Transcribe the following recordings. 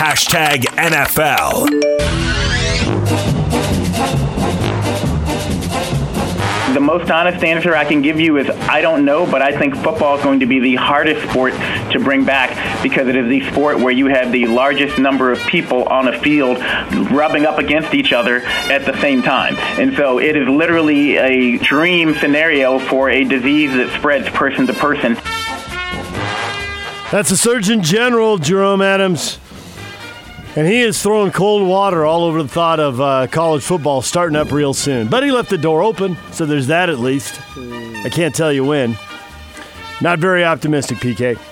Hashtag NFL. The most honest answer I can give you is I don't know, but I think football is going to be the hardest sport to bring back because it is the sport where you have the largest number of people on a field rubbing up against each other at the same time. And so it is literally a dream scenario for a disease that spreads person to person. That's the Surgeon General, Jerome Adams. And he is throwing cold water all over the thought of uh, college football starting up real soon. But he left the door open, so there's that at least. I can't tell you when. Not very optimistic, PK.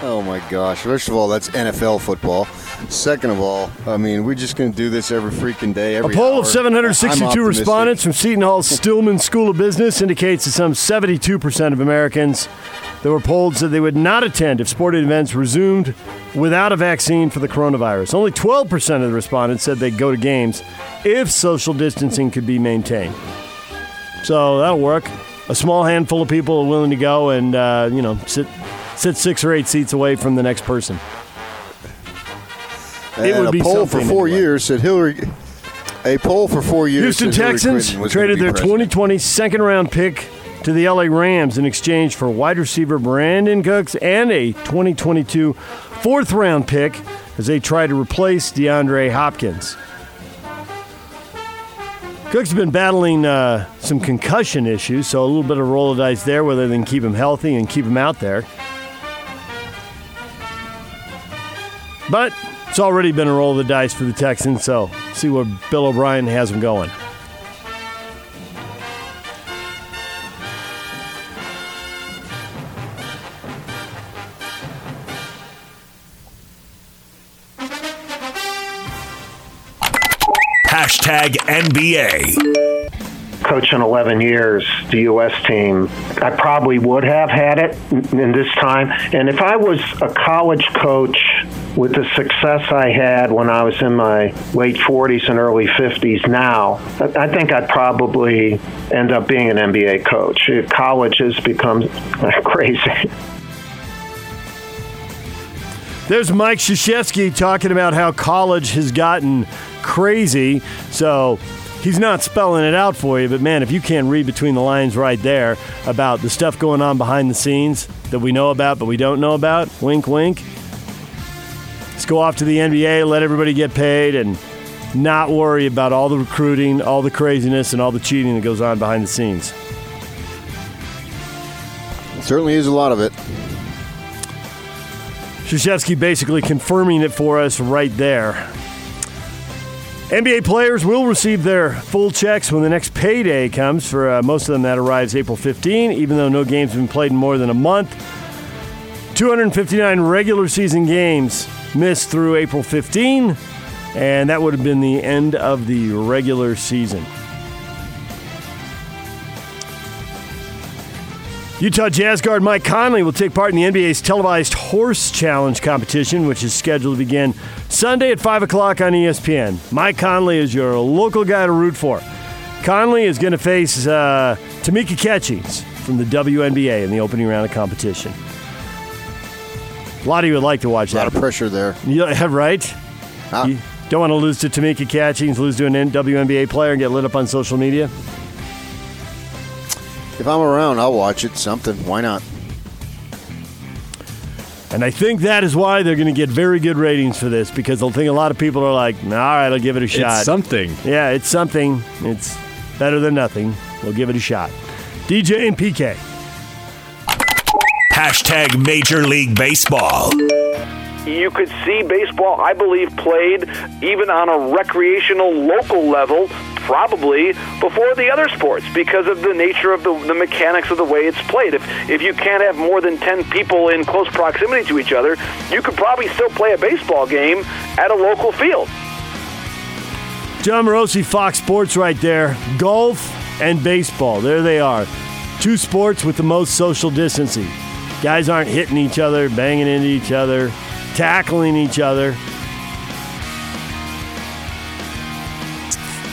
Oh my gosh! First of all, that's NFL football. Second of all, I mean, we're just going to do this every freaking day. Every A poll hour. of 762 respondents from Seton Hall's Stillman School of Business indicates that some 72% of Americans that were polled said they would not attend if sporting events resumed without a vaccine for the coronavirus. Only 12% of the respondents said they'd go to games if social distancing could be maintained. So that'll work. A small handful of people are willing to go and, uh, you know, sit, sit six or eight seats away from the next person. It would be a poll for four anyway. years said Hillary. A poll for four years. Houston Texans Clinton was gonna traded their president. 2020 second round pick to the LA Rams in exchange for wide receiver Brandin Cooks and a 2022 fourth round pick as they try to replace DeAndre Hopkins. Cook's been battling uh, some concussion issues, so a little bit of roll of dice there, whether they can keep him healthy and keep him out there. But it's already been a roll of the dice for the Texans, so see where Bill O'Brien has them going. Hashtag NBA. coaching 11 years, the U.S. team, I probably would have had it in in this time. And if I was a college coach with the success I had when I was in my late 40s and early 50s now, I think I'd probably end up being an NBA coach. College has become crazy. There's Mike Krzyzewski talking about how college has gotten crazy. So he's not spelling it out for you, but man, if you can't read between the lines right there about the stuff going on behind the scenes that we know about but we don't know about, wink, wink. Let's go off to the NBA, let everybody get paid, and not worry about all the recruiting, all the craziness, and all the cheating that goes on behind the scenes. Certainly is a lot of it. Krzyzewski basically confirming it for us right there. NBA players will receive their full checks when the next payday comes. For uh, most of them, that arrives April 15, even though no games have been played in more than a month. 259 regular season games missed through April 15, and that would have been the end of the regular season. Utah Jazz guard Mike Conley will take part in the NBA's televised Horse Challenge competition, which is scheduled to begin Sunday at 5 o'clock on ESPN. Mike Conley is your local guy to root for. Conley is going to face uh, Tamika Catchings from the WNBA in the opening round of competition. A lot of you would like to watch A lot that. of pressure there. Yeah, right? Huh? You don't want to lose to Tamika Catchings, lose to an WNBA player, and get lit up on social media? If I'm around, I'll watch it. Something. Why not? And I think that is why they're going to get very good ratings for this because they'll think a lot of people are like, all right, I'll give it a shot. It's something. yeah, it's something. It's better than nothing. We'll give it a shot. DJ and PK. Hashtag Major League Baseball. you could see baseball, I believe, played even on a recreational local level, probably before the other sports because of the nature of the, the mechanics of the way it's played. If, if you can't have more than 10 people in close proximity to each other, you could probably still play a baseball game at a local field. Jon Morosi, Fox Sports, right there. Golf and baseball. There they are. Two sports with the most social distancing. Guys aren't hitting each other, banging into each other, tackling each other.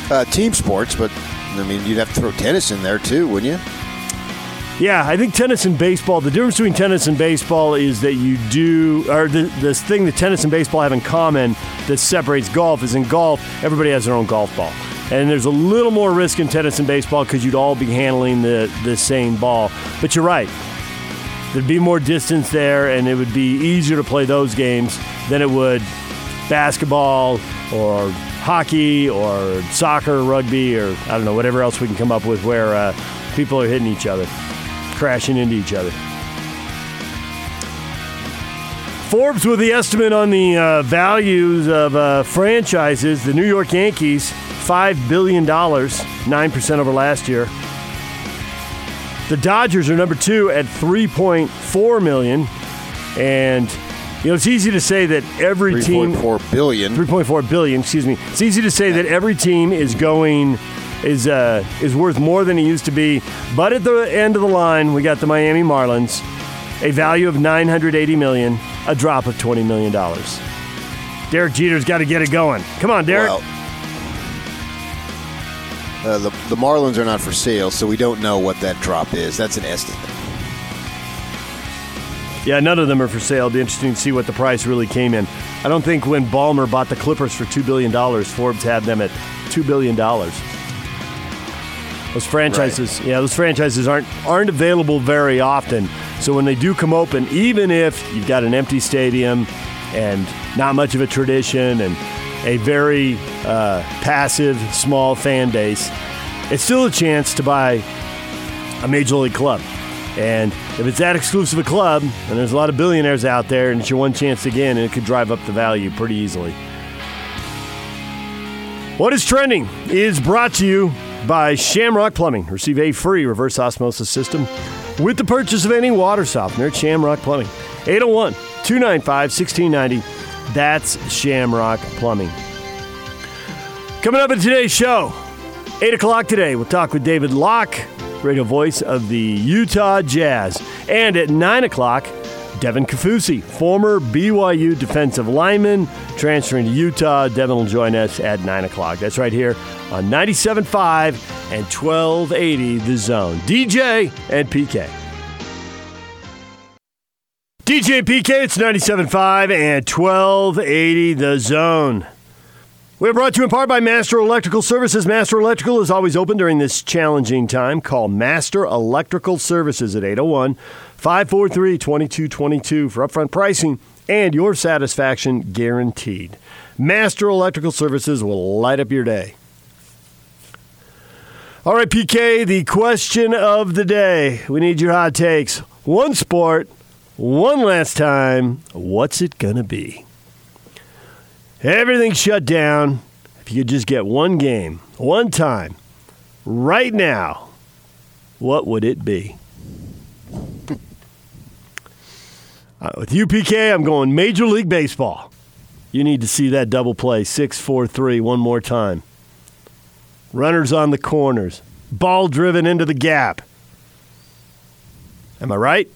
Uh, team sports, but I mean, you'd have to throw tennis in there too, wouldn't you? Yeah, I think tennis and baseball. The difference between tennis and baseball is that you do, or the, this thing that tennis and baseball have in common that separates golf is in golf, everybody has their own golf ball. And there's a little more risk in tennis and baseball because you'd all be handling the, the same ball. But you're right. There'd be more distance there, and it would be easier to play those games than it would basketball or hockey or soccer, rugby, or I don't know, whatever else we can come up with where uh, people are hitting each other crashing into each other. Forbes with the estimate on the uh, values of uh, franchises. The New York Yankees, $5 billion, 9% over last year. The Dodgers are number two at 3.4 million. And, you know, it's easy to say that every team. 3.4 billion. 3.4 billion, excuse me. It's easy to say that every team is going is uh, is worth more than it used to be. But at the end of the line, we got the Miami Marlins, a value of 980 million, a drop of 20 million dollars. Derek Jeter's got to get it going. Come on, Derek. Well, uh, the, the Marlins are not for sale, so we don't know what that drop is. That's an estimate. Yeah, none of them are for sale. It'll be interesting to see what the price really came in. I don't think when Ballmer bought the Clippers for $2 billion, Forbes had them at $2 billion. Those franchises, right. yeah, those franchises aren't aren't available very often. So when they do come open, even if you've got an empty stadium and not much of a tradition and a very uh, passive, small fan base, it's still a chance to buy a major league club. And if it's that exclusive a club, and there's a lot of billionaires out there, and it's your one chance again, and it could drive up the value pretty easily. What is trending is brought to you by Shamrock Plumbing. Receive a free reverse osmosis system with the purchase of any water softener at Shamrock Plumbing. 801 295 1690. That's Shamrock Plumbing. Coming up in today's show, 8 o'clock today, we'll talk with David Locke, radio voice of the Utah Jazz. And at 9 o'clock, Devin Kaufusi, former BYU defensive lineman, transferring to Utah. Devin will join us at 9 o'clock. That's right here on 97.5 and 1280 The Zone. DJ and PK. DJ PK, it's 97.5 and 1280 The Zone. We're brought to you in part by Master Electrical Services. Master Electrical is always open during this challenging time. Call Master Electrical Services at 801 543 2222 for upfront pricing and your satisfaction guaranteed. Master Electrical Services will light up your day. All right, PK, the question of the day. We need your hot takes. One sport, one last time. What's it going to be? Everything's shut down. If you could just get one game, one time, right now, what would it be? uh, with UPK, I'm going Major League Baseball. You need to see that double play, 6 4 3, one more time. Runners on the corners, ball driven into the gap. Am I right?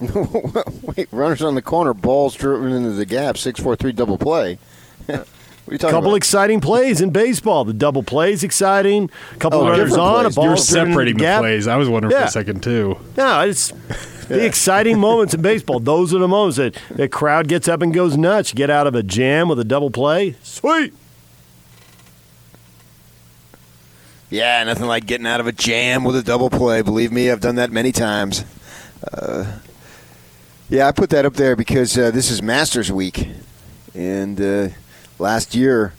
Wait, runners on the corner, balls driven into the gap, six four three double play. what are you talking couple about? exciting plays in baseball. The double plays exciting. A couple Oh, runners on, plays. a ball You're separating the, gap. plays. I was wondering Yeah. for a second too. No, it's the exciting moments in baseball. Those are the moments that the crowd gets up and goes nuts. You get out of a jam with a double play. Sweet. Yeah, nothing like getting out of a jam with a double play. Believe me, I've done that many times. Uh, yeah, I put that up there because uh, this is Masters Week, and uh, last year,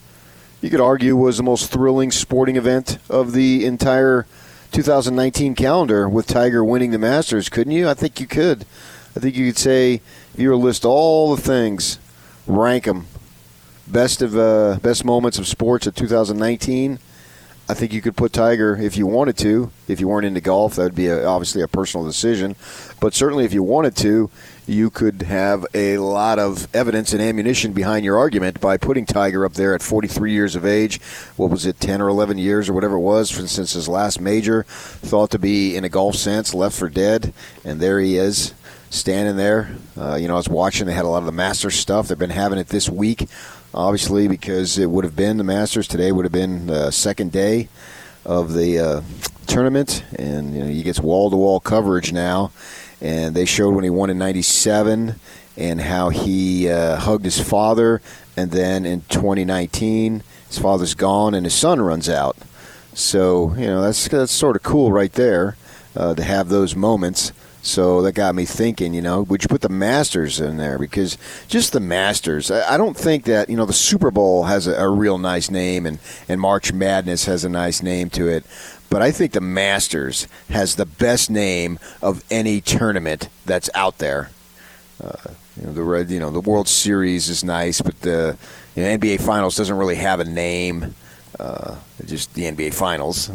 you could argue was the most thrilling sporting event of the entire 2019 calendar with Tiger winning the Masters. Couldn't you? I think you could. I think you could say if you were to list all the things, rank them, best of uh, best moments of sports of 2019. I think you could put Tiger if you wanted to. If you weren't into golf, that would be a, obviously a personal decision. But certainly, if you wanted to, you could have a lot of evidence and ammunition behind your argument by putting Tiger up there at 43 years of age. What was it, 10 or 11 years or whatever it was since his last major? Thought to be, in a golf sense, left for dead. And there he is, standing there. Uh, you know, I was watching, they had a lot of the Masters stuff. They've been having it this week obviously because it would have been the Masters today would have been the second day. of the uh, tournament, and you know, he gets wall to wall coverage now. And they showed when he won in '97 and how he uh, hugged his father, and then in 2019, his father's gone and his son runs out. So you know that's that's sort of cool right there uh, to have those moments. So that got me thinking, you know, would you put the Masters in there? Because just the Masters, I don't think that, you know, the Super Bowl has a, a real nice name and, and March Madness has a nice name to it. But I think the Masters has the best name of any tournament that's out there. Uh, you know, the red, you know, the World Series is nice, but the you know, NBA Finals doesn't really have a name. Uh, just the NBA Finals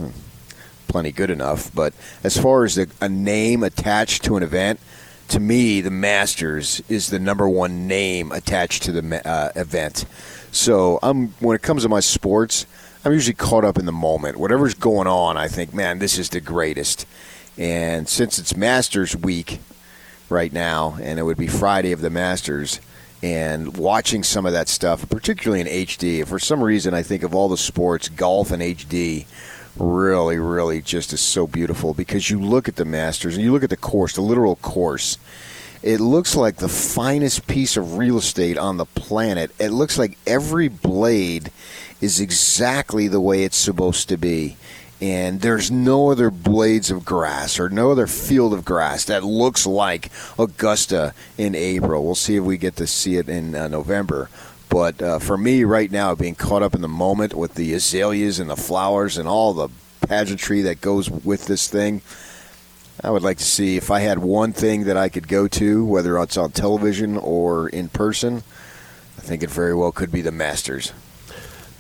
plenty good enough. But as far as the, a name attached to an event, to me, the Masters is the number one name attached to the uh, event. So I'm when it comes to my sports, I'm usually caught up in the moment. Whatever's going on, I think, man, this is the greatest. And since it's Masters week right now, and it would be Friday of the Masters, and watching some of that stuff, particularly in HD, for some reason, I think of all the sports, golf and HD really, really just is so beautiful because you look at the Masters and you look at the course, the literal course. It looks like the finest piece of real estate on the planet. It looks like every blade is exactly the way it's supposed to be. And there's no other blades of grass or no other field of grass that looks like Augusta in April. We'll see if we get to see it in uh, November. But uh, for me, right now, being caught up in the moment with the azaleas and the flowers and all the pageantry that goes with this thing, I would like to see if I had one thing that I could go to, whether it's on television or in person. I think it very well could be the Masters.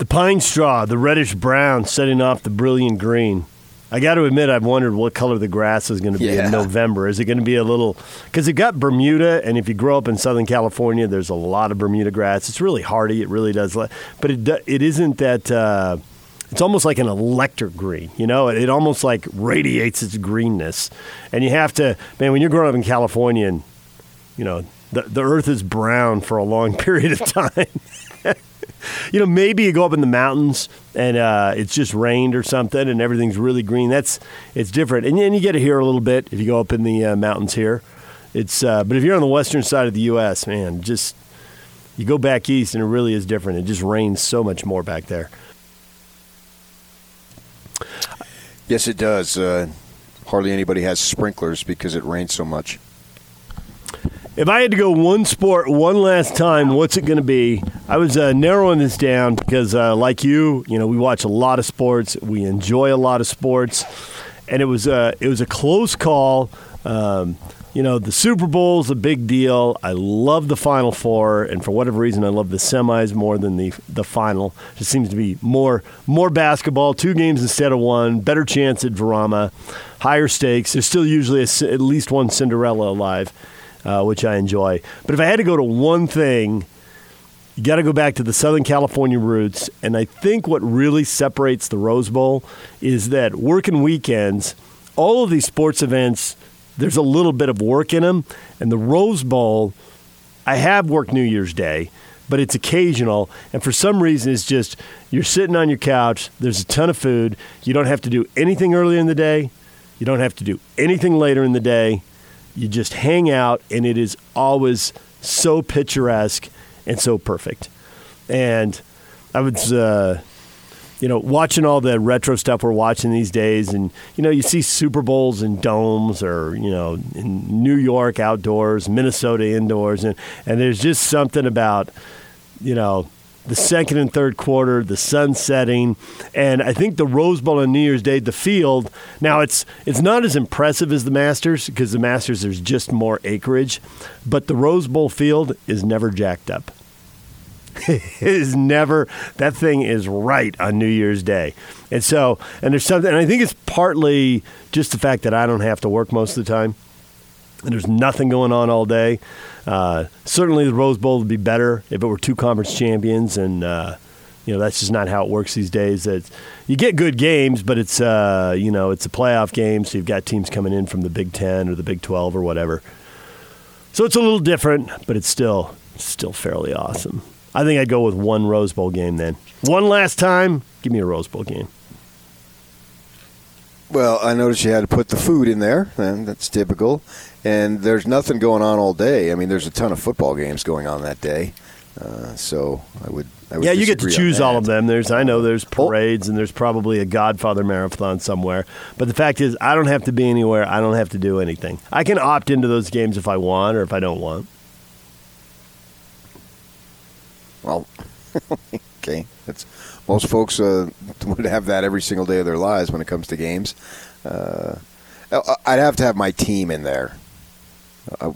The pine straw, the reddish brown, setting off the brilliant green. I got to admit, I've wondered what color the grass is going to be Yeah. in November. Is it going to be a little? Because it got Bermuda, and if you grow up in Southern California, there's a lot of Bermuda grass. It's really hardy. It really does, but it it isn't that. Uh, it's almost like an electric green, you know. It, it almost like radiates its greenness, and you have to, man. When you're growing up in California, and you know the the earth is brown for a long period of time. you know, maybe you go up in the mountains and uh, it's just rained or something, and everything's really green. That's it's different, and, you get it here a little bit if you go up in the uh, mountains here. It's uh, but if you're on the western side of the U.S., man, just you go back east and it really is different. It just rains so much more back there. Yes, it does. Uh, hardly anybody has sprinklers because it rains so much. If I had to go one sport one last time, what's it going to be? I was uh, narrowing this down because, uh, like you, you know, we watch a lot of sports, we enjoy a lot of sports, and it was uh, it was a close call. Um, you know, the Super Bowl's a big deal. I love the Final Four, and for whatever reason, I love the semis more than the the final. It seems to be more more basketball, two games instead of one, better chance at drama, higher stakes. There's still usually a, at least one Cinderella alive uh, which I enjoy. But if I had to go to one thing, you got to go back to the Southern California roots. And I think what really separates the Rose Bowl is that working weekends, all of these sports events, there's a little bit of work in them. And the Rose Bowl, I have worked New Year's Day, but it's occasional. And for some reason, it's just you're sitting on your couch, there's a ton of food. You don't have to do anything early in the day, you don't have to do anything later in the day. You just hang out, and it is always so picturesque and so perfect. And I was, uh, you know, watching all the retro stuff we're watching these days, and you know, you see Super Bowls in domes, or you know, in New York outdoors, Minnesota indoors, and and there's just something about, you know, the second and third quarter, the sun setting, and I think the Rose Bowl on New Year's Day, the field. Now it's it's not as impressive as the Masters because the Masters there's just more acreage, but the Rose Bowl field is never jacked up. it is never that thing is right on New Year's Day, and so and there's something. And I think it's partly just the fact that I don't have to work most of the time there's nothing going on all day. Uh, certainly, the Rose Bowl would be better if it were two conference champions, and uh, you know that's just not how it works these days. That you get good games, but it's uh, you know it's a playoff game, so you've got teams coming in from the Big Ten or the Big Twelve or whatever. So it's a little different, but it's still still fairly awesome. I think I'd go with one Rose Bowl game then. One last time, give me a Rose Bowl game. Well, I noticed you had to put the food in there, and that's typical. And there's nothing going on all day. I mean, there's a ton of football games going on that day. Uh, so I would, I would Yeah, you get to choose all of them. There's, I know, there's parades and there's probably a Godfather marathon somewhere. But the fact is, I don't have to be anywhere. I don't have to do anything. I can opt into those games if I want or if I don't want. Well, okay. That's most folks uh, would have that every single day of their lives when it comes to games. Uh, I- I'd have to have my team in there. Uh,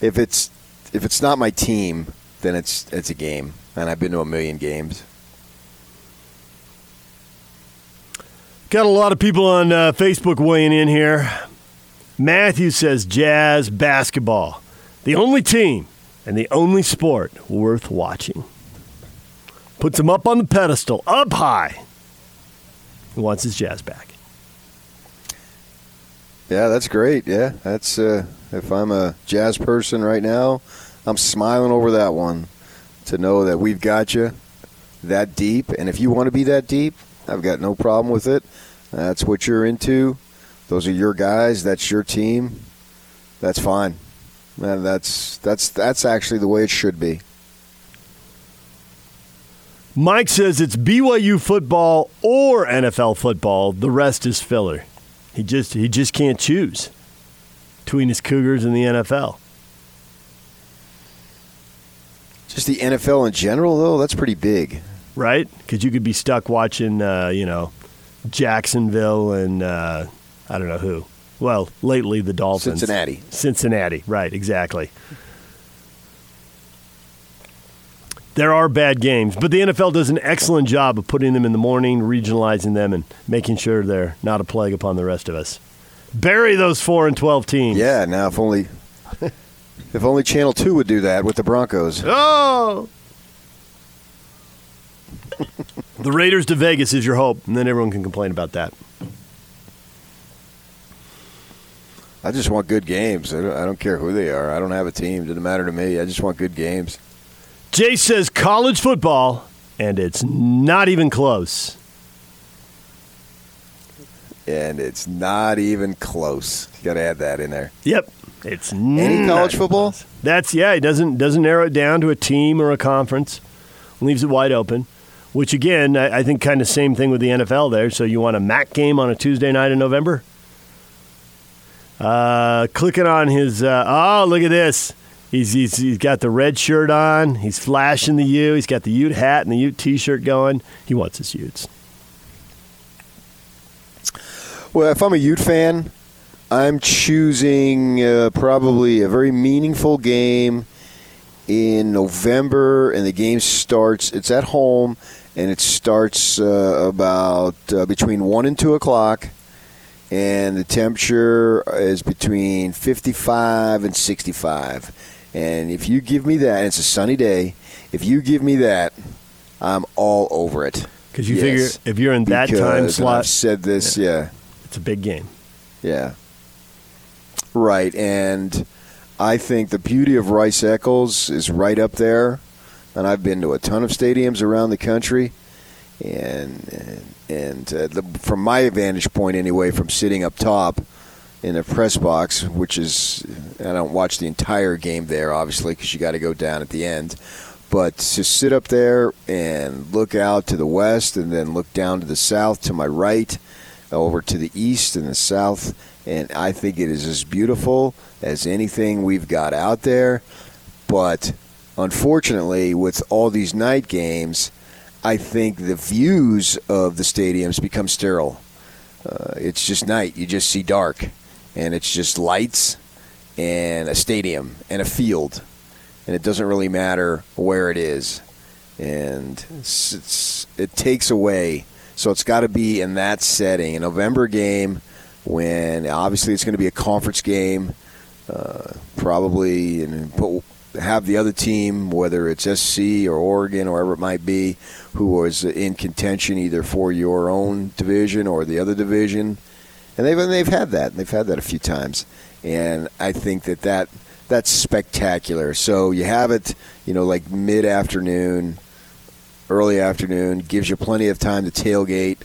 if it's if it's not my team, then it's it's a game, and I've been to a million games. Got a lot of people on uh, Facebook weighing in here. Matthew says Jazz basketball, the only team and the only sport worth watching. Puts him up on the pedestal, up high. He wants his Jazz back. Yeah, that's great. Yeah, that's uh, if I'm a jazz person right now, I'm smiling over that one to know that we've got you that deep, and if you want to be that deep, I've got no problem with it. That's what you're into. Those are your guys. That's your team. That's fine. And that's that's that's actually the way it should be. Mike says it's BYU football or NFL football. The rest is filler. He just he just can't choose between his Cougars and the NFL. Just the NFL in general, though, that's pretty big. right? Because you could be stuck watching, uh, you know, Jacksonville and uh, I don't know who. Well, lately the Dolphins. Cincinnati. Cincinnati, right? Exactly. There are bad games, but the NFL does an excellent job of putting them in the morning, regionalizing them, and making sure they're not a plague upon the rest of us. Bury those four and twelve teams. Yeah. Now, if only if only Channel Two would do that with the Broncos. Oh. the Raiders to Vegas is your hope, and then everyone can complain about that. I just want good games. I don't, I don't care who they are. I don't have a team. It doesn't matter to me. I just want good games. Jay says college football, and it's not even close. And it's not even close. You got to add that in there. Yep, it's Any college football? close. That's yeah. It doesn't doesn't narrow it down to a team or a conference. Leaves it wide open. Which again, I, I think kind of same thing with the NFL there. So you want a MAC game on a Tuesday night in November? Uh, clicking on his. Uh, oh, look at this. He's, he's he's got the red shirt on. He's flashing the U. He's got the Ute hat and the Ute T-shirt going. He wants his Utes. Well, if I'm a Ute fan, I'm choosing uh, probably a very meaningful game in November, and the game starts. It's at home, and it starts uh, about uh, between one and two o'clock, and the temperature is between 55 and 65. And if you give me that, and it's a sunny day. If you give me that, I'm all over it. Because you Yes. figure if you're in that Because, time slot, I've said this, yeah. it's a big game. Yeah. Right, and I think the beauty of Rice Eccles is right up there. And I've been to a ton of stadiums around the country, and and, and uh, the, from my vantage point anyway, from sitting up top in a press box, which is I don't watch the entire game there, obviously, because you got to go down at the end. But to sit up there and look out to the west, and then look down to the south to my right, over to the east and the south, and I think it is as beautiful as anything we've got out there. But unfortunately, with all these night games, I think the views of the stadiums become sterile. Uh, it's just night. You just see dark, and it's just lights and a stadium and a field, and it doesn't really matter where it is, and it's, it's, it takes away. So it's got to be in that setting, a November game, when obviously it's going to be a conference game, uh, probably, and have the other team, whether it's SC or Oregon or wherever it might be, who was in contention either for your own division or the other division, and they've and they've had that. They've had that a few times, and I think that that that's spectacular. So you have it, you know, like mid afternoon, early afternoon, gives you plenty of time to tailgate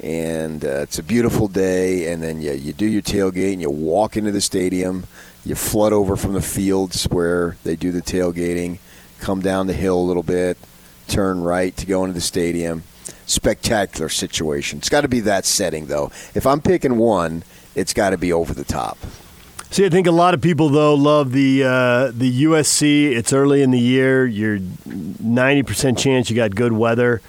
and uh, it's a beautiful day, and then you, you do your tailgate and you walk into the stadium. You flood over from the fields where they do the tailgating, come down the hill a little bit, turn right to go into the stadium. Spectacular situation. It's got to be that setting, though. If I'm picking one, it's got to be over the top. See, I think a lot of people though love the uh, the USC. It's early in the year. You're ninety percent chance you got good weather.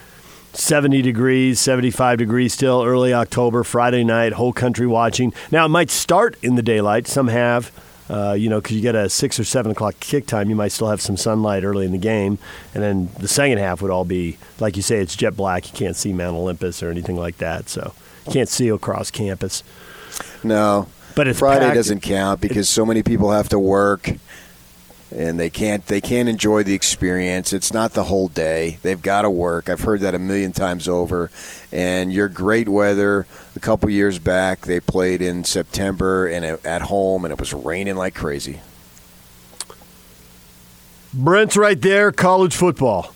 70 degrees, 75 degrees still, early October, Friday night, whole country watching. Now, it might start in the daylight. Some have, uh, you know, because you get a 6 or 7 o'clock kick time. You might still have some sunlight early in the game. And then the second half would all be, like you say, it's jet black. You can't see Mount Olympus or anything like that. So you can't see across campus. No. But it's Friday packed. doesn't count because so many people have to work and they can't they can't enjoy the experience. It's not the whole day. They've got to work. I've heard that a million times over. And your great weather a couple years back, they played in September and at home and it was raining like crazy. Brent's right there, college football.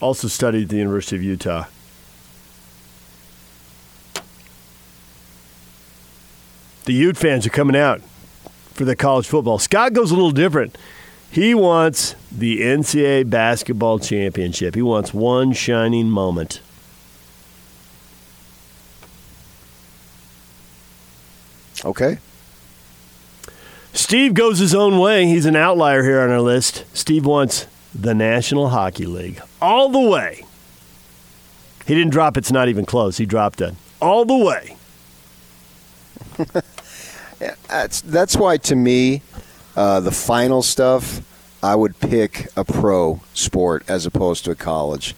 Also studied at the University of Utah. The Ute fans are coming out for the college football. Scott goes a little different. He wants the NCAA basketball championship. He wants one shining moment. Okay. Steve goes his own way. He's an outlier here on our list. Steve wants the National Hockey League all the way. He didn't drop it's not even close. He dropped it all the way. That's that's why to me, uh, the final stuff, I would pick a pro sport as opposed to a college,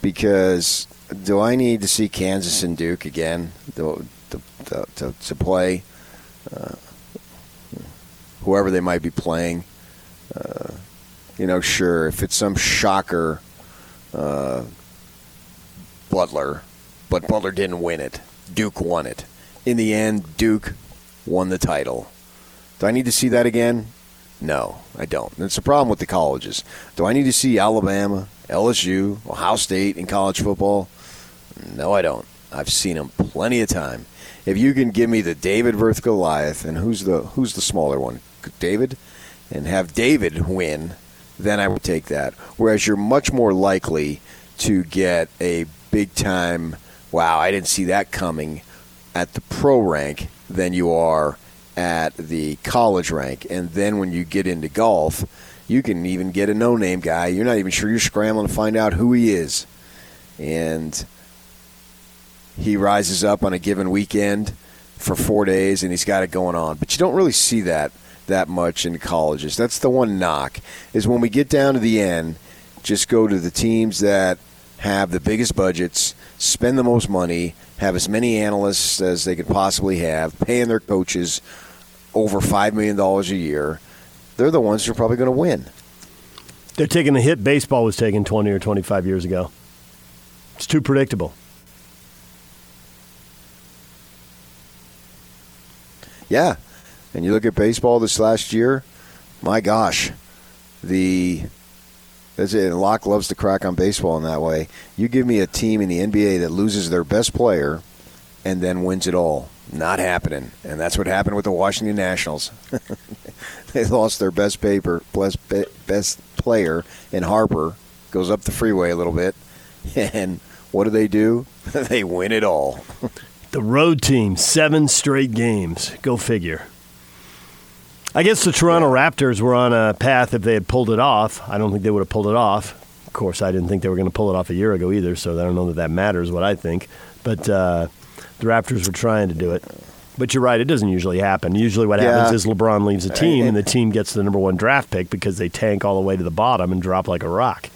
because do I need to see Kansas and Duke again to to, to, to, play? Uh, whoever they might be playing, uh, you know, sure. If it's some shocker, uh, Butler, but Butler didn't win it. Duke won it. In the end, Duke won the title. Do I need to see that again? No, I don't. That's the problem with the colleges. Do I need to see Alabama, LSU, Ohio State in college football? No, I don't. I've seen them plenty of time. If you can give me the David versus Goliath, and who's the who's the smaller one, David, and have David win, then I would take that. Whereas you're much more likely to get a big time. Wow, I didn't see that coming at the pro rank than you are at the college rank. And then when you get into golf, you can even get a no name guy. You're not even sure you're scrambling to find out who he is. And he rises up on a given weekend for four days and he's got it going on. But you don't really see that that much in colleges. That's the one knock is when we get down to the end, just go to the teams that have the biggest budgets, spend the most money, have as many analysts as they could possibly have, paying their coaches over $5 million a year. They're the ones who are probably going to win. They're taking the hit baseball was taken 20 or 25 years ago. It's too predictable. Yeah. And you look at baseball this last year, my gosh, the that's it. Locke loves to crack on baseball in that way. You give me a team in the NBA that loses their best player and then wins it all. Not happening. And that's what happened with the Washington Nationals. they lost their best paper, best, best player in Harper, goes up the freeway a little bit, and what do they do? they win it all. The road team, seven straight games. Go figure. I guess the Toronto Raptors were on a path if they had pulled it off. I don't think they would have pulled it off. Of course, I didn't think they were going to pull it off a year ago either, so I don't know that that matters what I think. But uh, the Raptors were trying to do it. But you're right, it doesn't usually happen. Usually what Yeah. happens is LeBron leaves a team and the team gets the number one draft pick because they tank all the way to the bottom and drop like a rock.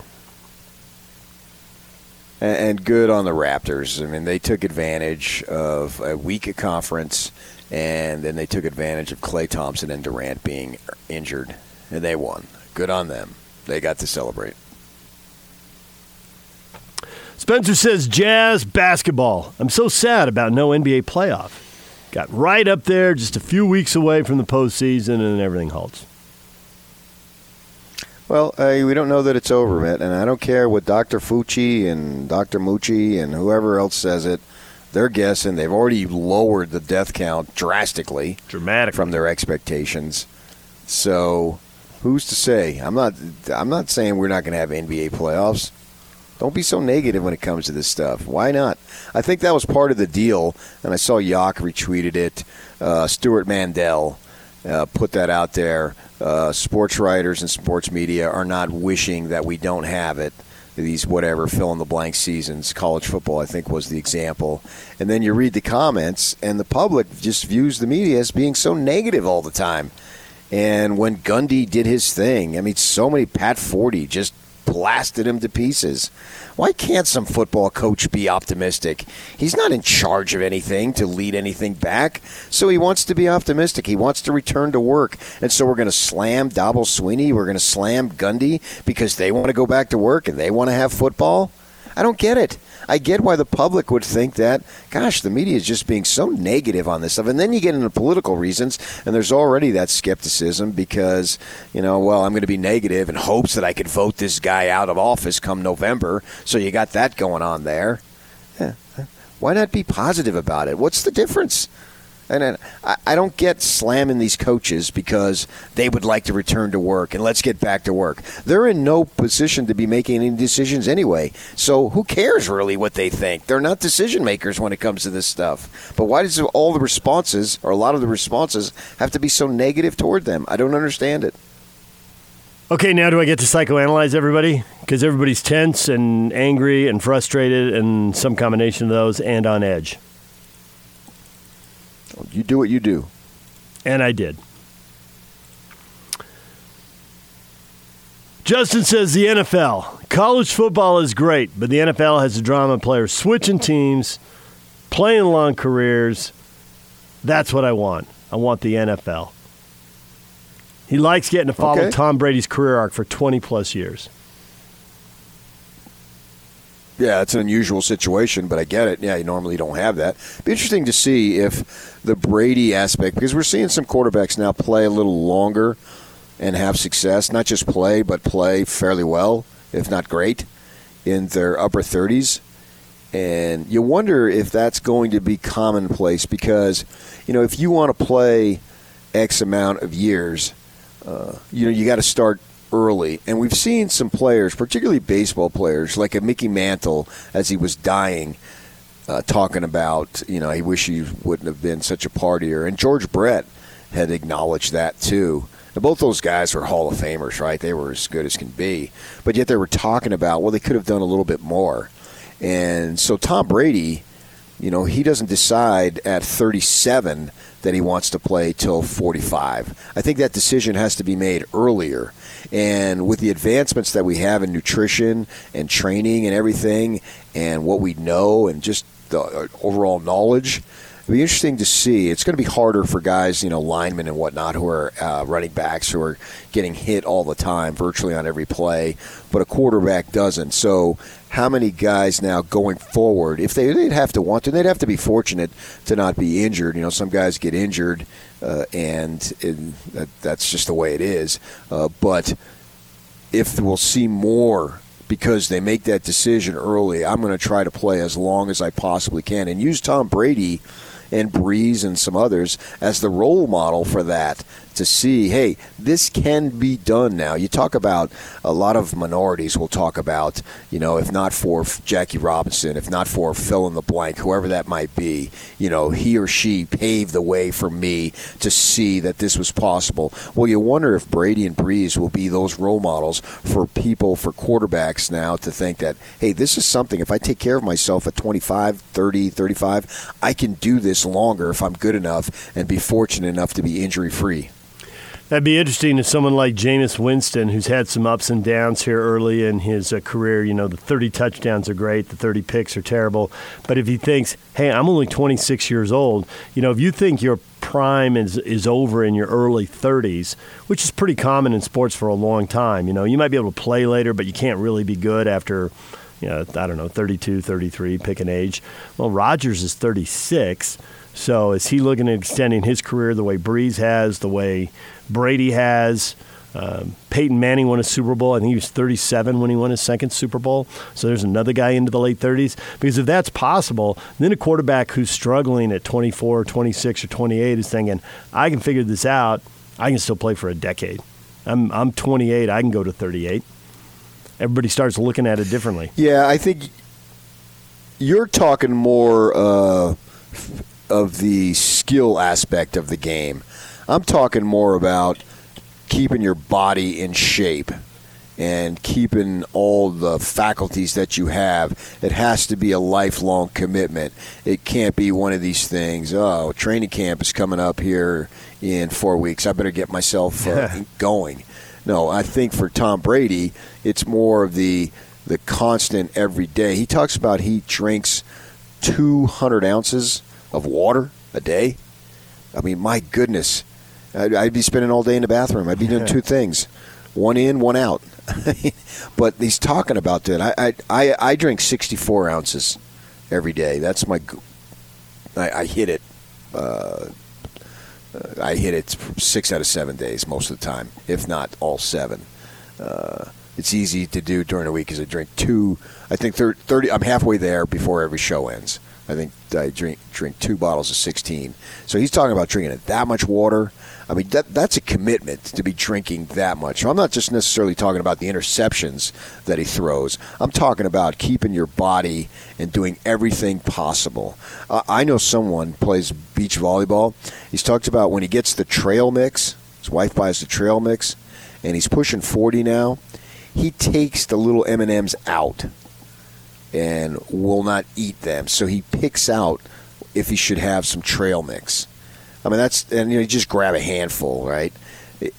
And, and good on the Raptors. I mean, they took advantage of a weak conference, and then they took advantage of Klay Thompson and Durant being injured, and they won. Good on them. They got to celebrate. Spencer says jazz basketball. I'm so sad about no NBA playoff. Got right up there, just a few weeks away from the postseason, and everything halts. Well, uh, we don't know that it's over, Mitt, and I don't care what Dr. Fauci and Dr. Mucci and whoever else says it. They're guessing they've already lowered the death count drastically Dramatic. from their expectations. So, who's to say? I'm not. I'm not saying we're not going to have NBA playoffs. Don't be so negative when it comes to this stuff. Why not? I think that was part of the deal, and I saw Yak retweeted it. Uh, Stewart Mandel uh, put that out there. Uh, sports writers and sports media are not wishing that we don't have it. These whatever fill in the blank seasons, college football, I think, was the example. And then you read the comments, and the public just views the media as being so negative all the time. And when Gundy did his thing, I mean, so many Pat Forde just blasted him to pieces. Why can't some football coach be optimistic? He's not in charge of anything to lead anything back, so he wants to be optimistic. He wants to return to work, and so we're going to slam Dabo Swinney. We're going to slam Gundy because they want to go back to work and they want to have football. I don't get it. I get why the public would think that, gosh, the media is just being so negative on this stuff. And then you get into political reasons, and there's already that skepticism because, you know, well, I'm going to be negative in hopes that I could vote this guy out of office come November. So you got that going on there. Yeah. Why not be positive about it? What's the difference? And I, don't get slamming these coaches because they would like to return to work and let's get back to work. They're in no position to be making any decisions anyway. So who cares really what they think? They're not decision makers when it comes to this stuff. But why does all the responses, or a lot of the responses, have to be so negative toward them? I don't understand it. Okay, now do I get to psychoanalyze everybody? Because everybody's tense and angry and frustrated and some combination of those and on edge. You do what you do. And I did. Justin says the NFL. College football is great, but the NFL has a drama of players switching teams, playing long careers. That's what I want. I want the NFL. He likes getting to follow Okay. Tom Brady's career arc for 20 plus years. Yeah, it's an unusual situation, but I get it. Yeah, you normally don't have that. Be interesting to see if the Brady aspect, because we're seeing some quarterbacks now play a little longer and have success, not just play, but play fairly well, if not great, in their upper 30s. And you wonder if that's going to be commonplace because, you know, if you want to play X amount of years, uh, you know, you got to start early. And we've seen some players, particularly baseball players, like a Mickey Mantle, as he was dying, uh, talking about, you know, he wish he wouldn't have been such a partier. And George Brett had acknowledged that too. And both those guys were Hall of Famers, right? They were as good as can be. But yet they were talking about, well, they could have done a little bit more. And so Tom Brady, you know, he doesn't decide at 37 that he wants to play till 45. I think that decision has to be made earlier. And with the advancements that we have in nutrition and training and everything, and what we know, and just the uh, overall knowledge, it'll be interesting to see. It's going to be harder for guys, you know, linemen and whatnot, who are uh, running backs who are getting hit all the time, virtually on every play, but a quarterback doesn't. So, how many guys now going forward, if they, they'd have to want to, they'd have to be fortunate to not be injured. You know, some guys get injured, uh, and, and that, that's just the way it is. Uh, but if we'll see more because they make that decision early, I'm going to try to play as long as I possibly can and use Tom Brady and Brees and some others as the role model for that to see, hey, this can be done now. You talk about a lot of minorities will talk about, you know, if not for Jackie Robinson, if not for fill in the blank, whoever that might be, you know, he or she paved the way for me to see that this was possible. Well, you wonder if Brady and Brees will be those role models for people, for quarterbacks now to think that, hey, this is something, if I take care of myself at 25, 30, 35, I can do this longer if I'm good enough and be fortunate enough to be injury free. That'd be interesting if someone like Jameis Winston, who's had some ups and downs here early in his uh, career, you know, the 30 touchdowns are great, the 30 picks are terrible. But if he thinks, hey, I'm only 26 years old, you know, if you think your prime is, is over in your early 30s, which is pretty common in sports for a long time, you know, you might be able to play later, but you can't really be good after, you know, I don't know, 32, 33, pick an age. Well, Rodgers is 36. So is he looking at extending his career the way Brees has, the way Brady has? Um, Peyton Manning won a Super Bowl. I think he was 37 when he won his second Super Bowl. So there's another guy into the late 30s. Because if that's possible, then a quarterback who's struggling at 24, 26, or 28 is thinking, I can figure this out. I can still play for a decade. I'm, I'm 28. I can go to 38. Everybody starts looking at it differently. Yeah, I think you're talking more uh, of the skill aspect of the game. I'm talking more about keeping your body in shape and keeping all the faculties that you have. It has to be a lifelong commitment. It can't be one of these things. Oh, training camp is coming up here in four weeks. I better get myself uh, going. No, I think for Tom Brady, it's more of the the constant every day. He talks about he drinks 200 ounces of water a day. I mean, my goodness, I'd, I'd be spending all day in the bathroom. I'd be doing two things, one in, one out. but he's talking about that. I, I I drink 64 ounces every day. That's my. I, I hit it. Uh, I hit it six out of seven days most of the time, if not all seven. Uh, it's easy to do during the week because I drink two. I think 30. I'm halfway there before every show ends. I think I drink drink two bottles of 16. So he's talking about drinking that much water. I mean, that that's a commitment to be drinking that much. So I'm not just necessarily talking about the interceptions that he throws. I'm talking about keeping your body and doing everything possible. Uh, I know someone plays beach volleyball. He's talked about when he gets the trail mix. His wife buys the trail mix, and he's pushing 40 now. He takes the little M and M's out and will not eat them. So he picks out if he should have some trail mix I mean, that's and you know, you just grab a handful, right?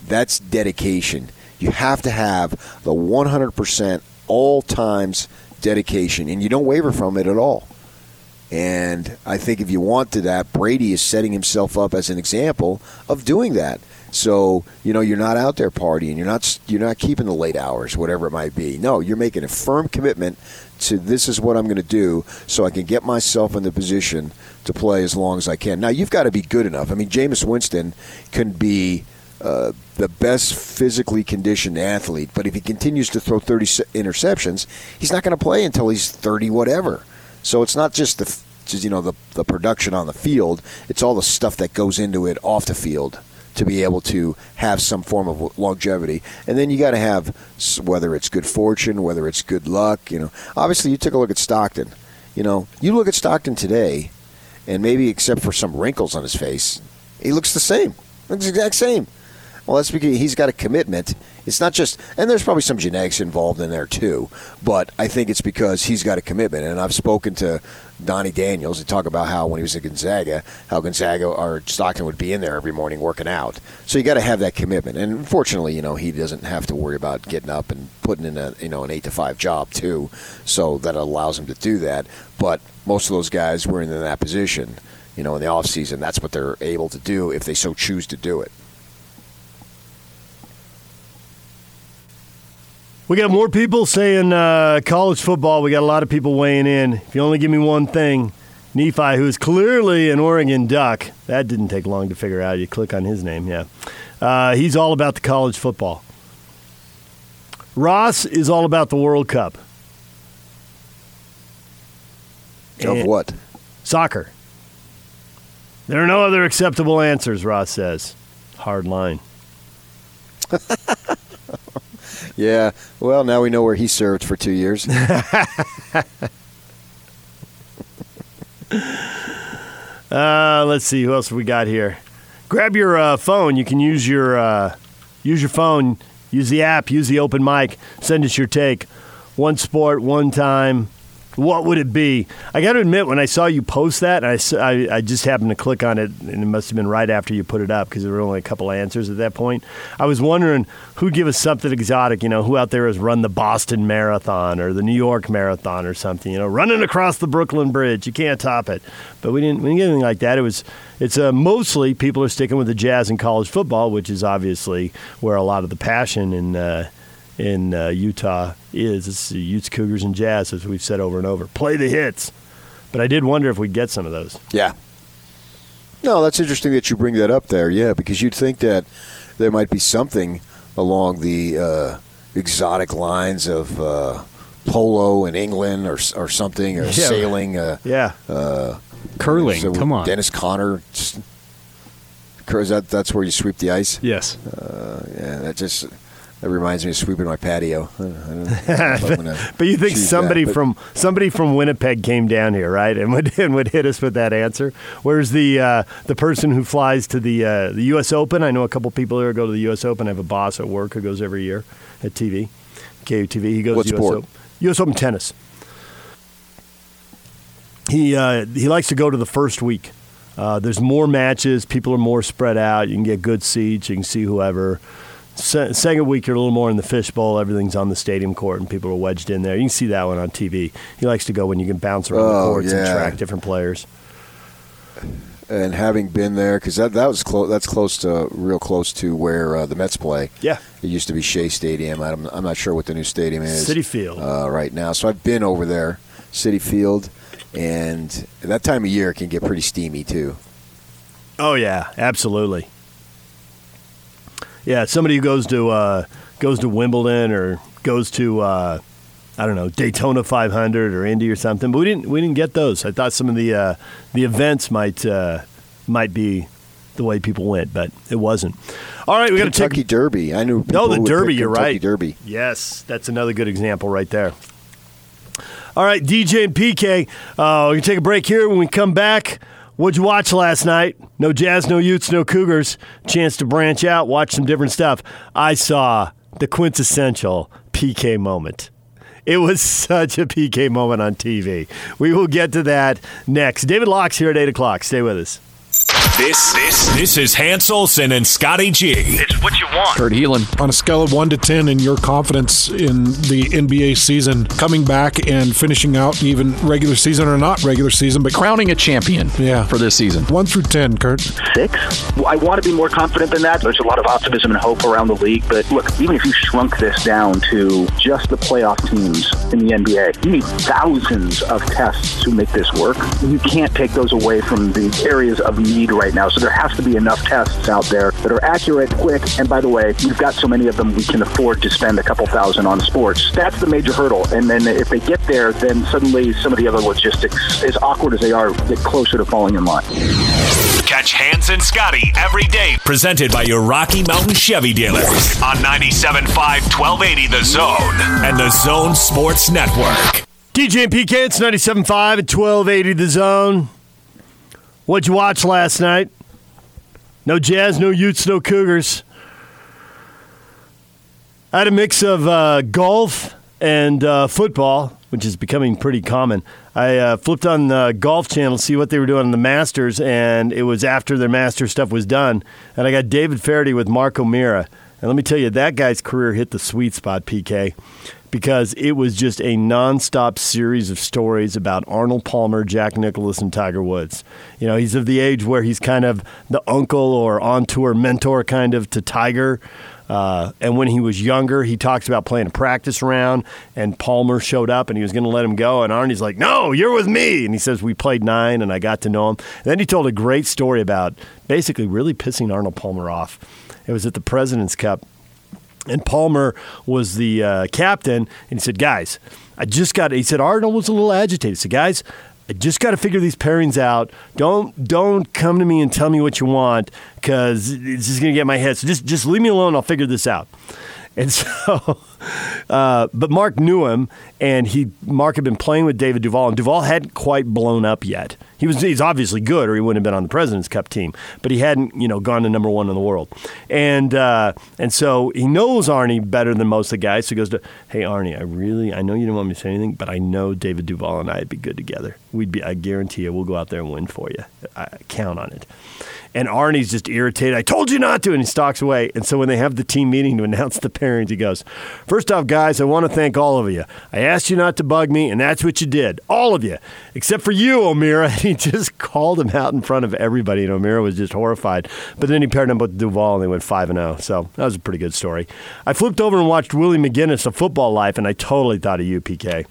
That's dedication. You have to have the 100% all times dedication, and you don't waver from it at all. And I think if you want to that, Brady is setting himself up as an example of doing that. So you know you're not out there partying. You're not you're not keeping the late hours, whatever it might be. No, you're making a firm commitment to this is what I'm going to do, so I can get myself in the position to play as long as I can. Now you've got to be good enough. I mean, Jameis Winston can be. Uh, the best physically conditioned athlete, but if he continues to throw 30 interceptions, he's not going to play until he's 30 whatever. So it's not just the you know the the production on the field; it's all the stuff that goes into it off the field to be able to have some form of longevity. And then you got to have whether it's good fortune, whether it's good luck. You know, obviously you took a look at Stockton. You know, you look at Stockton today, and maybe except for some wrinkles on his face, he looks the same. Looks the exact same. Well, that's because he's got a commitment. It's not just, and there's probably some genetics involved in there too, but I think it's because he's got a commitment. And I've spoken to Donnie Daniels and talk about how when he was at Gonzaga, how Gonzaga or Stockton would be in there every morning working out. So you got to have that commitment. And unfortunately, you know, he doesn't have to worry about getting up and putting in a you know an eight to five job too, so that allows him to do that. But most of those guys were in that position, you know, in the off season. That's what they're able to do if they so choose to do it. We got more people saying uh, college football. We got a lot of people weighing in. If you only give me one thing, Nephi, who is clearly an Oregon Duck, that didn't take long to figure out. You click on his name, yeah. Uh, he's all about the college football. Ross is all about the World Cup. Of what? Soccer. There are no other acceptable answers, Ross says. Hard line. Yeah. Well, now we know where he served for two years. uh, let's see who else we got here. Grab your uh, phone. You can use your uh, use your phone. Use the app. Use the open mic. Send us your take. One sport, one time what would it be? I got to admit, when I saw you post that, I, I, I, just happened to click on it, and it must have been right after you put it up because there were only a couple answers at that point. I was wondering who'd give us something exotic, you know, who out there has run the Boston Marathon or the New York Marathon or something, you know, running across the Brooklyn Bridge. You can't top it. But we didn't, we didn't get anything like that. It was, it's uh, mostly people are sticking with the Jazz and college football, which is obviously where a lot of the passion and, uh, in uh, Utah is. It's the Utes, Cougars, and Jazz, as we've said over and over. Play the hits. But I did wonder if we'd get some of those. Yeah. No, that's interesting that you bring that up there. Yeah, because you'd think that there might be something along the uh, exotic lines of uh, polo in England or or something, or Yeah. sailing. Uh, Yeah. Curling. so Come on. Dennis Conner. just- Is that that's where you sweep the ice? Yes. Yeah, that just that reminds me of sweeping my patio. I don't I'm gonna But you think somebody that, from somebody from Winnipeg came down here, right, and would and would hit us with that answer? Where's the uh, the person who flies to the uh, the U.S. Open? I know a couple people here go to the U.S. Open. I have a boss at work who goes every year at TV, KUTV. He goes What to U.S. sport? Open. U.S. Open tennis. He uh, he likes to go to the first week. Uh, there's more matches. People are more spread out. You can get good seats. You can see whoever. Se- second week, you're a little more in the fishbowl. Everything's on the stadium court, and people are wedged in there. You can see that one on TV. He likes to go when you can bounce around the Oh, courts and track different players. and having been there because that that was close. That's close to real close to where uh, the Mets play. Yeah. It used to be Shea Stadium. I'm, I'm not sure what the new stadium is. Citi Field. uh, right now. So I've been over there, Citi Field, and that time of year can get pretty steamy too. Oh yeah, absolutely. Yeah, somebody who goes to uh, goes to Wimbledon or goes to uh, I don't know Daytona 500 or Indy or something, but we didn't we didn't get those. I thought some of the uh, the events might uh, might be the way people went, but it wasn't. All right, we got to Kentucky take. Derby. I knew. No, the would Derby. You're Kentucky right. Derby. Yes, that's another good example right there. All right, DJ and PK. Uh, we're gonna take a break here. When we come back, what'd you watch last night? No Jazz, no Utes, no Cougars. Chance to branch out, watch some different stuff. I saw the quintessential PK moment. It was such a PK moment on TV. We will get to that next. David Locke here at eight o'clock. Stay with us. This this this is Hans Olsen and Scotty G. It's what you want. Kurt Helin. on a scale of 1 to 10 in your confidence in the NBA season coming back and finishing out even regular season or not regular season but Crowning a champion Yeah. for this season. 1 through 10 Kurt Six? Well, I want to be more confident than that. There's a lot of optimism and hope around the league. But look, even if you shrunk this down to just the playoff teams in the NBA, you need thousands of tests to make this work. You can't take those away from the areas of need right now. So there has to be enough tests out there that are accurate, quick, and by the way, we've got so many of them we can afford to spend a couple thousand on sports. That's the major hurdle. And then if they get there, then suddenly some of the other logistics, as awkward as they are, get closer to falling in line. Catch Hans and Scotty every day, presented by your Rocky Mountain Chevy dealers on 97.5 1280 The Zone and the Zone Sports Network. DJ and PK, it's 97.5 at 1280 The Zone. What'd you watch last night? No Jazz, no Utes, no Cougars. I had a mix of uh, golf and uh, football, which is becoming pretty common. I uh, flipped on the Golf Channel to see what they were doing in the Masters, and it was after their Masters stuff was done. And I got David Feherty with Mark O'Meara. And let me tell you, that guy's career hit the sweet spot, PK, because it was just a nonstop series of stories about Arnold Palmer, Jack Nicklaus, and Tiger Woods. You know, he's of the age where he's kind of the uncle or on tour mentor kind of to Tiger. Uh, and when he was younger, he talks about playing a practice round, and Palmer showed up and he was going to let him go. And Arnie's like, No, you're with me. And he says, We played nine, and I got to know him. And then he told a great story about basically really pissing Arnold Palmer off. It was at the President's Cup and Palmer was the uh, captain, and he said, "Guys, I just got." He said Arnold was a little agitated. Said, "Guys, I just got to figure these pairings out. Don't don't come to me and tell me what you want because it's just gonna get my head. So just just leave me alone. I'll figure this out." And so, uh, but Mark knew him, and he Mark had been playing with David Duval, and Duval hadn't quite blown up yet. He was he's obviously good, or he wouldn't have been on the President's Cup team. But he hadn't, you know, gone to number one in the world, and uh, and so he knows Arnie better than most of the guys. So he goes to, "Hey Arnie, I really, I know you didn't want me to say anything, but I know David Duval and I'd be good together. We'd be, I guarantee you, we'll go out there and win for you. I count on it." And Arnie's just irritated. I told you not to, and he stalks away. And so when they have the team meeting to announce the pairings, he goes, First off, guys, I want to thank all of you. I asked you not to bug me, and that's what you did. All of you. Except for you, O'Meara. And he just called him out in front of everybody, and O'Meara was just horrified. But then he paired him with Duval, and they went 5 and 0. So that was a pretty good story. I flipped over and watched Willie McGinest, A Football Life, and I totally thought of you, PK.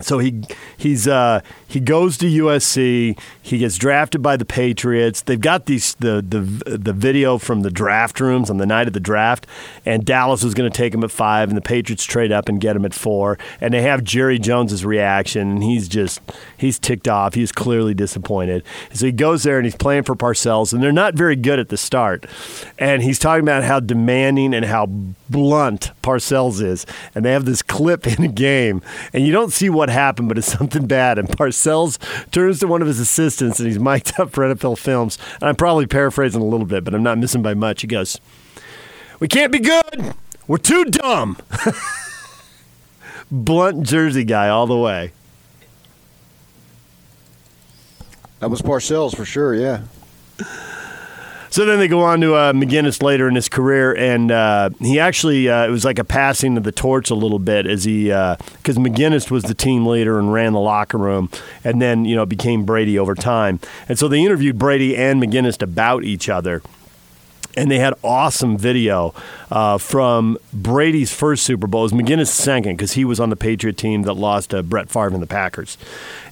So he he's uh, he goes to USC. He gets drafted by the Patriots. They've got these the the the video from the draft rooms on the night of the draft, and Dallas was going to take him at five, and the Patriots trade up and get him at four. And they have Jerry Jones's reaction, and he's just he's ticked off. He's clearly disappointed. So he goes there and he's playing for Parcells, and they're not very good at the start. And he's talking about how demanding and how blunt Parcells is, and they have this clip in a game, and you don't see what happened, but it's something bad. And Parcells turns to one of his assistants, and he's mic'd up for NFL Films. And I'm probably paraphrasing a little bit, but I'm not missing by much. He goes, "We can't be good. We're too dumb." Blunt Jersey guy all the way. That was Parcells for sure. Yeah. So then they go on to uh, McGinest later in his career, and uh, he actually uh, it was like a passing of the torch a little bit as he because McGinest was the team leader and ran the locker room, and then you know became Brady over time, and so they interviewed Brady and McGinest about each other. And they had awesome video uh, from Brady's first Super Bowl. It was McGinest' second because he was on the Patriot team that lost to Brett Favre and the Packers.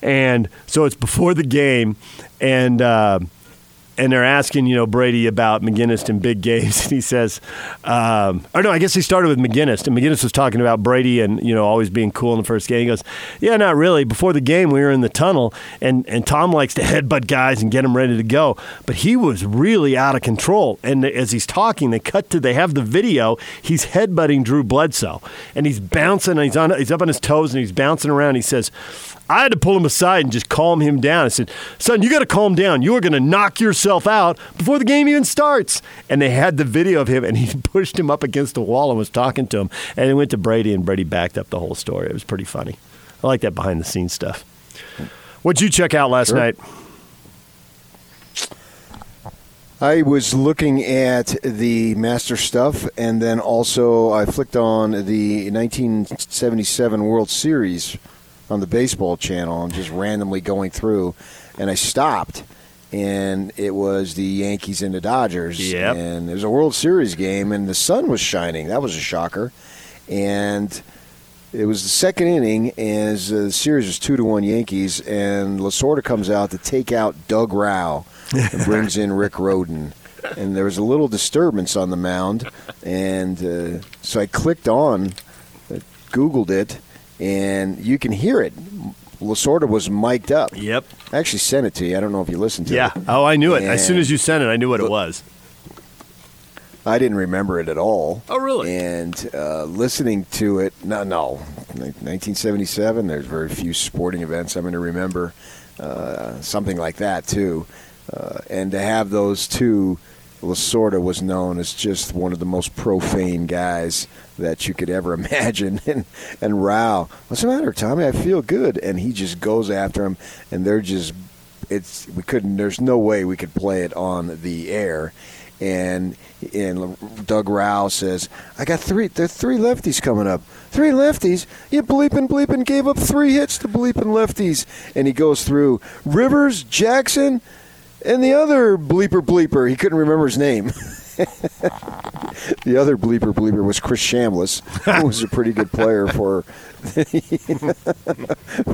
And so it's before the game, and uh, and they're asking, you know, Brady about McGinest in big games, and he says, um, or no, I guess he started with McGinest, and McGinest was talking about Brady and you know always being cool in the first game. He goes, yeah, not really. Before the game, we were in the tunnel, and and Tom likes to headbutt guys and get them ready to go, but he was really out of control. And as he's talking, they cut to they have the video. He's headbutting Drew Bledsoe, and he's bouncing. He's on. He's up on his toes, and he's bouncing around. He says. I had to pull him aside and just calm him down. I said, Son, you got to calm down. You are going to knock yourself out before the game even starts. And they had the video of him, and he pushed him up against the wall and was talking to him. And he went to Brady, and Brady backed up the whole story. It was pretty funny. I like that behind the scenes stuff. What'd you check out last sure. night? I was looking at the master stuff, and then also I flicked on the 1977 World Series on the baseball channel and just randomly going through, and I stopped, and it was the Yankees and the Dodgers, yep. and it was a World Series game, and the sun was shining. That was a shocker, and it was the second inning as the series was two to one Yankees, and Lasorda comes out to take out Doug Rau and brings in Rick Rhoden. And there was a little disturbance on the mound, and uh, so I clicked on, uh, Googled it, and you can hear it. Lasorda was mic'd up. Yep. I actually sent it to you. I don't know if you listened to yeah. it. Yeah. Oh, I knew it. And as soon as you sent it, I knew what it was. I didn't remember it at all. Oh, really? And uh, listening to it, no, no, 1977. There's very few sporting events I'm going to remember. Uh, something like that too, uh, and to have those two Lasorda was known as just one of the most profane guys that you could ever imagine. And and Rau, what's the matter, Tommy? I feel good. And he just goes after him, and they're just it's we couldn't. There's no way we could play it on the air. And and Doug Rau says, "I got three. There are three lefties coming up. Three lefties. You bleeping bleeping gave up three hits to bleeping lefties." And he goes through Rivers, Jackson, and the other bleeper bleeper, he couldn't remember his name. the other bleeper bleeper was Chris Chambliss, who was a pretty good player for for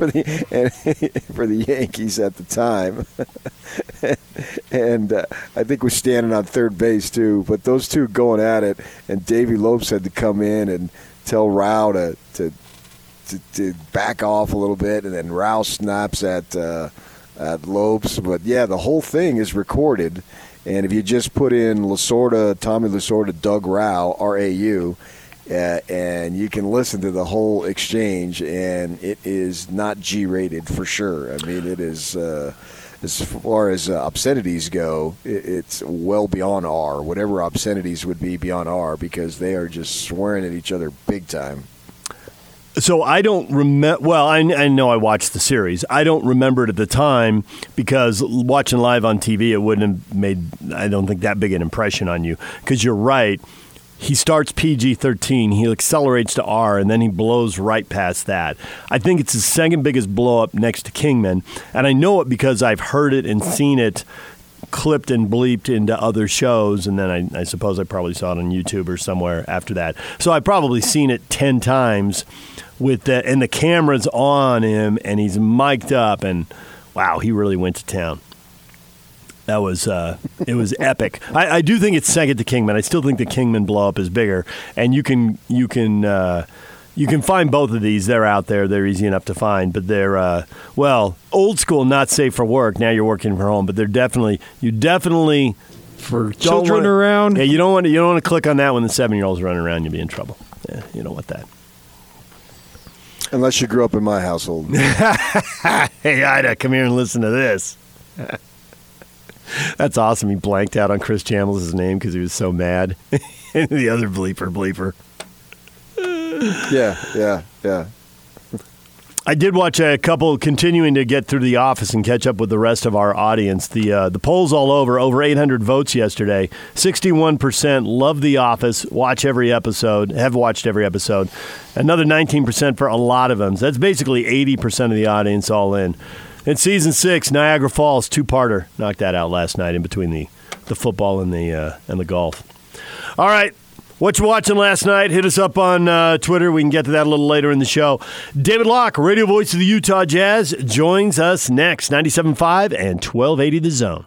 the for the Yankees at the time, and uh, I think was standing on third base too. But those two going at it, and Davey Lopes had to come in and tell Rau to to, to, to back off a little bit, and then Rau snaps at. Uh, at Lopes. But yeah, the whole thing is recorded. And if you just put in Lasorda, Tommy Lasorda, Doug Rau, R A U, uh, and you can listen to the whole exchange, and it is not G rated for sure. I mean, it is. Uh, as far as uh, obscenities go, it, it's well beyond R. Whatever obscenities would be beyond R, because they are just swearing at each other big time. So I don't remember. Well, I, I, know I watched the series. I don't remember it at the time because watching live on TV, it wouldn't have made. I don't think that big an impression on you. Because you're right. He starts PG 13, he accelerates to R, and then he blows right past that. I think it's his second biggest blow up next to Kingman. And I know it because I've heard it and seen it clipped and bleeped into other shows, and then I, I, suppose I probably saw it on YouTube or somewhere after that. So I've probably seen it 10 times with the and the cameras on him, and he's mic'd up, and wow, he really went to town. That was uh, it was epic. I, I do think it's second to Kingman. I still think the Kingman blow up is bigger, and you can you can uh, you can find both of these. They're out there. They're easy enough to find, but they're uh, well old school, not safe for work. Now you're working from home, but they're definitely you definitely For children wanna- around, Yeah, you don't want to you don't want to click on that when the seven year old's running around. You'll be in trouble. Yeah, you don't want that. Unless you grew up in my household. Hey, Ida, come here and listen to this. That's awesome. He blanked out on Chris Chambliss' name because he was so mad. the other bleeper, bleeper. yeah, yeah, yeah. I did watch a couple continuing to get through the office and catch up with the rest of our audience. The uh, the polls all over, over 800 votes yesterday. 61% love the office, watch every episode, have watched every episode. Another 19% for a lot of them. So that's basically 80% of the audience all in. In season six, Niagara Falls two parter knocked that out last night in between the, the football and the uh, and the golf. All right. What you watching last night? Hit us up on uh, Twitter. We can get to that a little later in the show. David Locke, radio voice of the Utah Jazz, joins us next. 97.5 and 1280 The Zone.